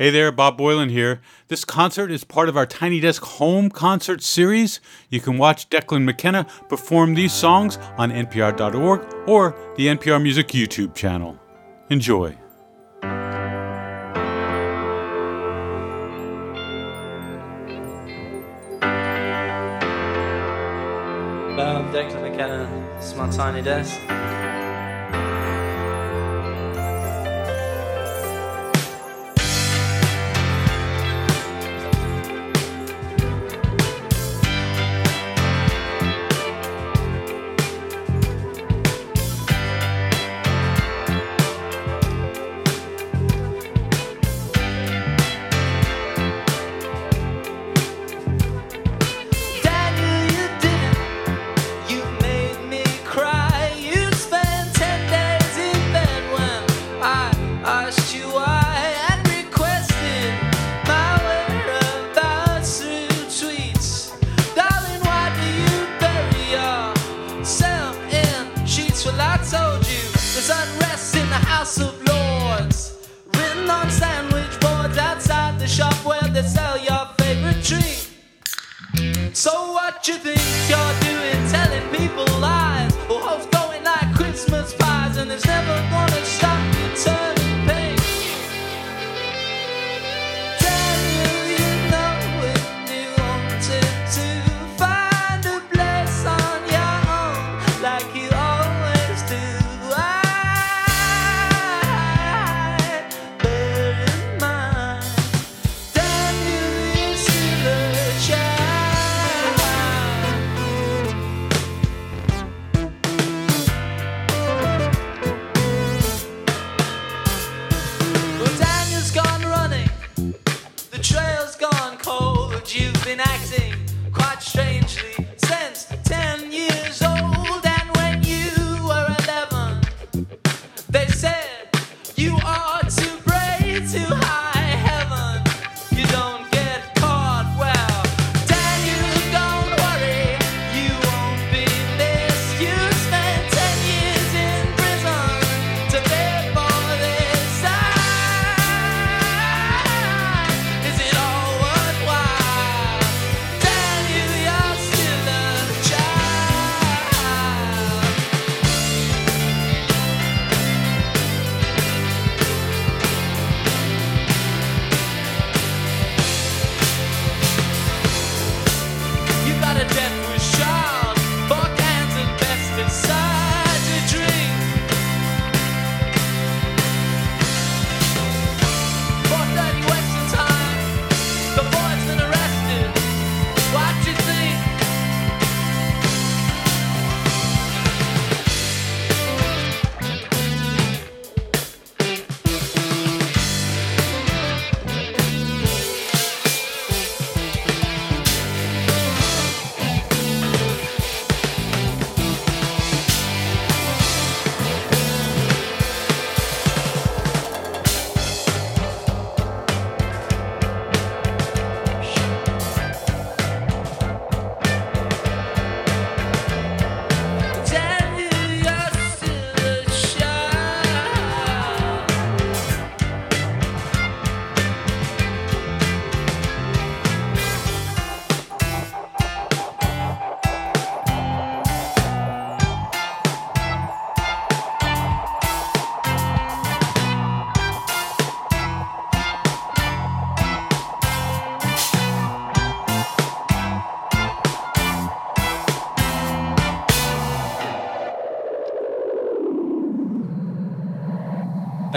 Hey there, Bob Boilen here. This concert is part of our Tiny Desk Home Concert Series. You can watch Declan McKenna perform these songs on NPR.org or the NPR Music YouTube channel. Enjoy. Hello, I'm Declan McKenna. This is my tiny desk. dream. So what you think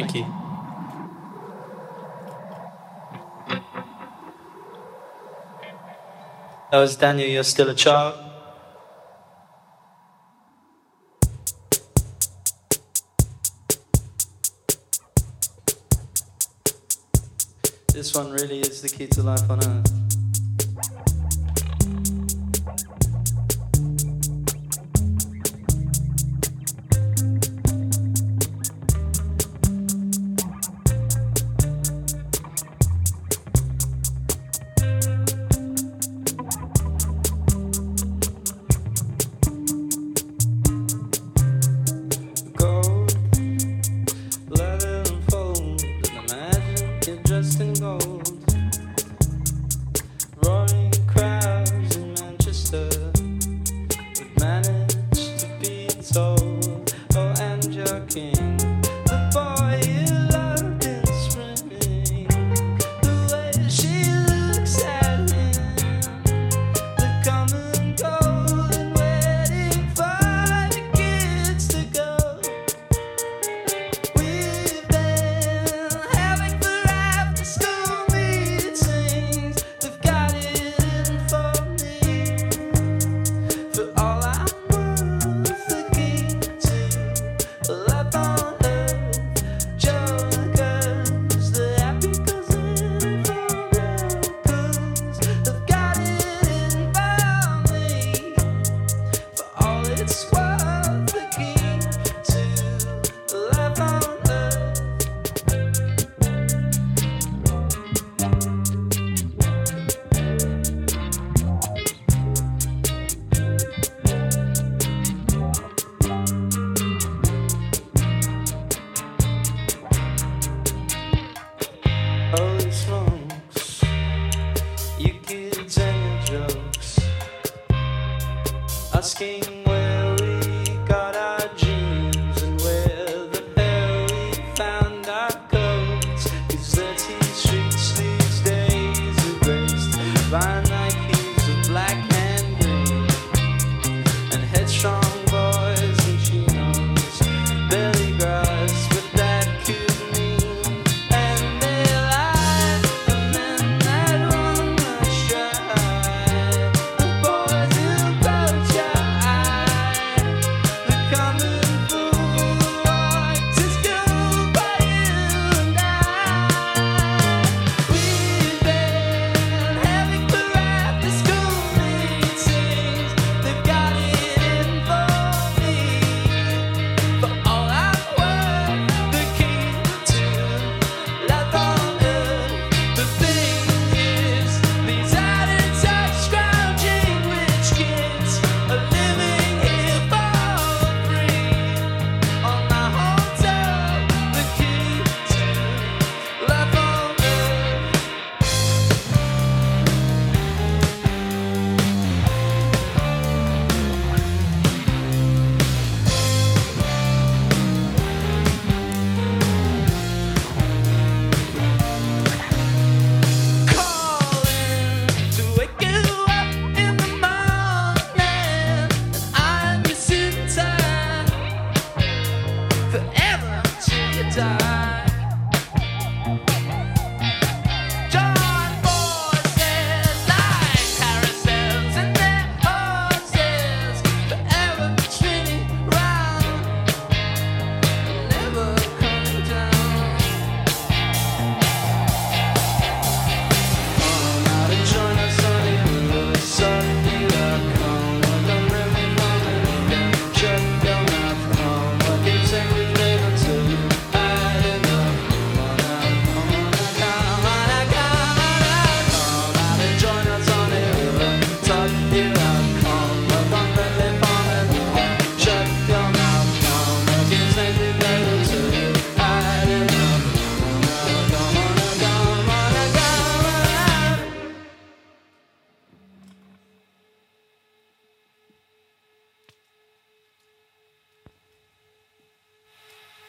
Thank you. That was Daniel, you're still a child. This one really is the key to life on earth. soul. Oh, and your king.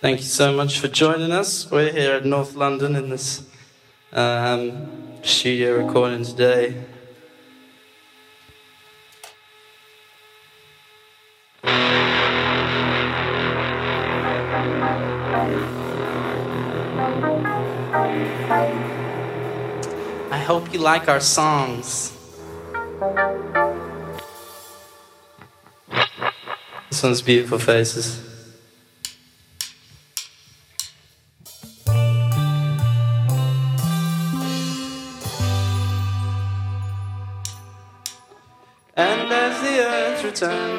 Thank you so much for joining us. We're here at North London in this um, studio recording today. I hope you like our songs. This one's beautiful faces.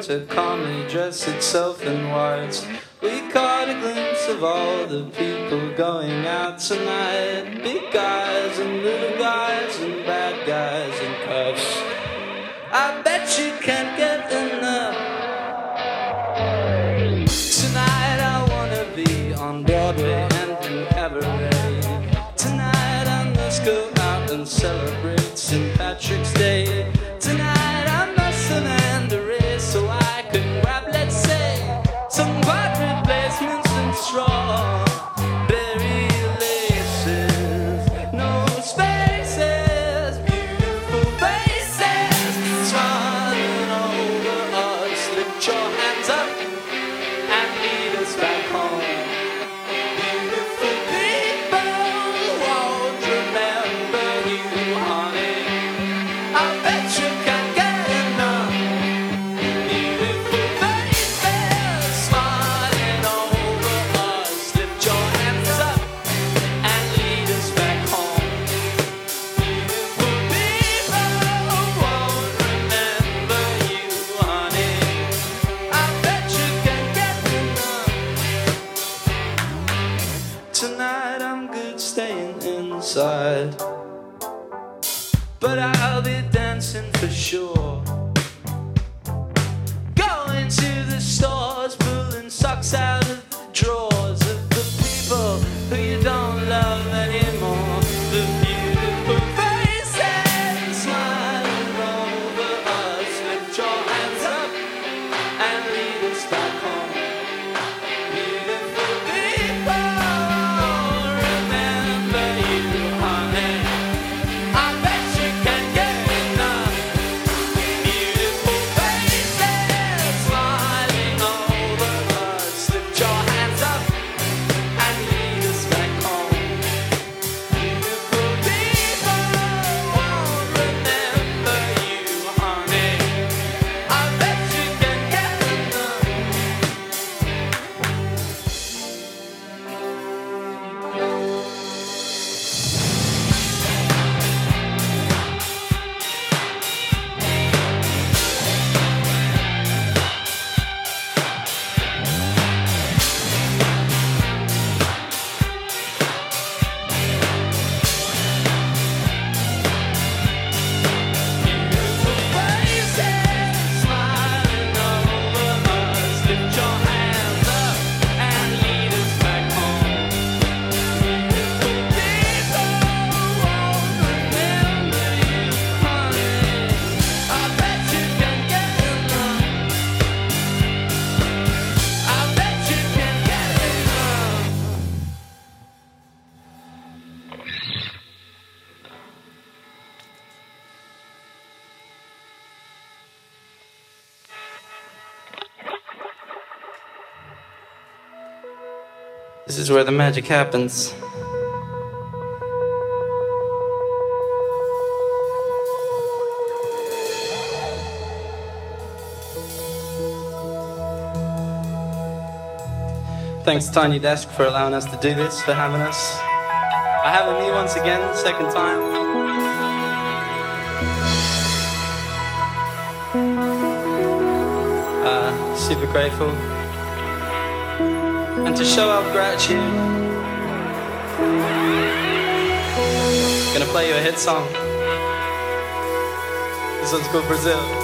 to calmly dress itself in whites, We caught a glimpse of all the people going out tonight. Big guys and little Stockholm. This is where the magic happens. Thanks, Tiny Desk, for allowing us to do this, for having us. I have a me once again, second time. Uh, super grateful and to show our gratitude, I'm gonna play you a hit song. This one's called Brazil.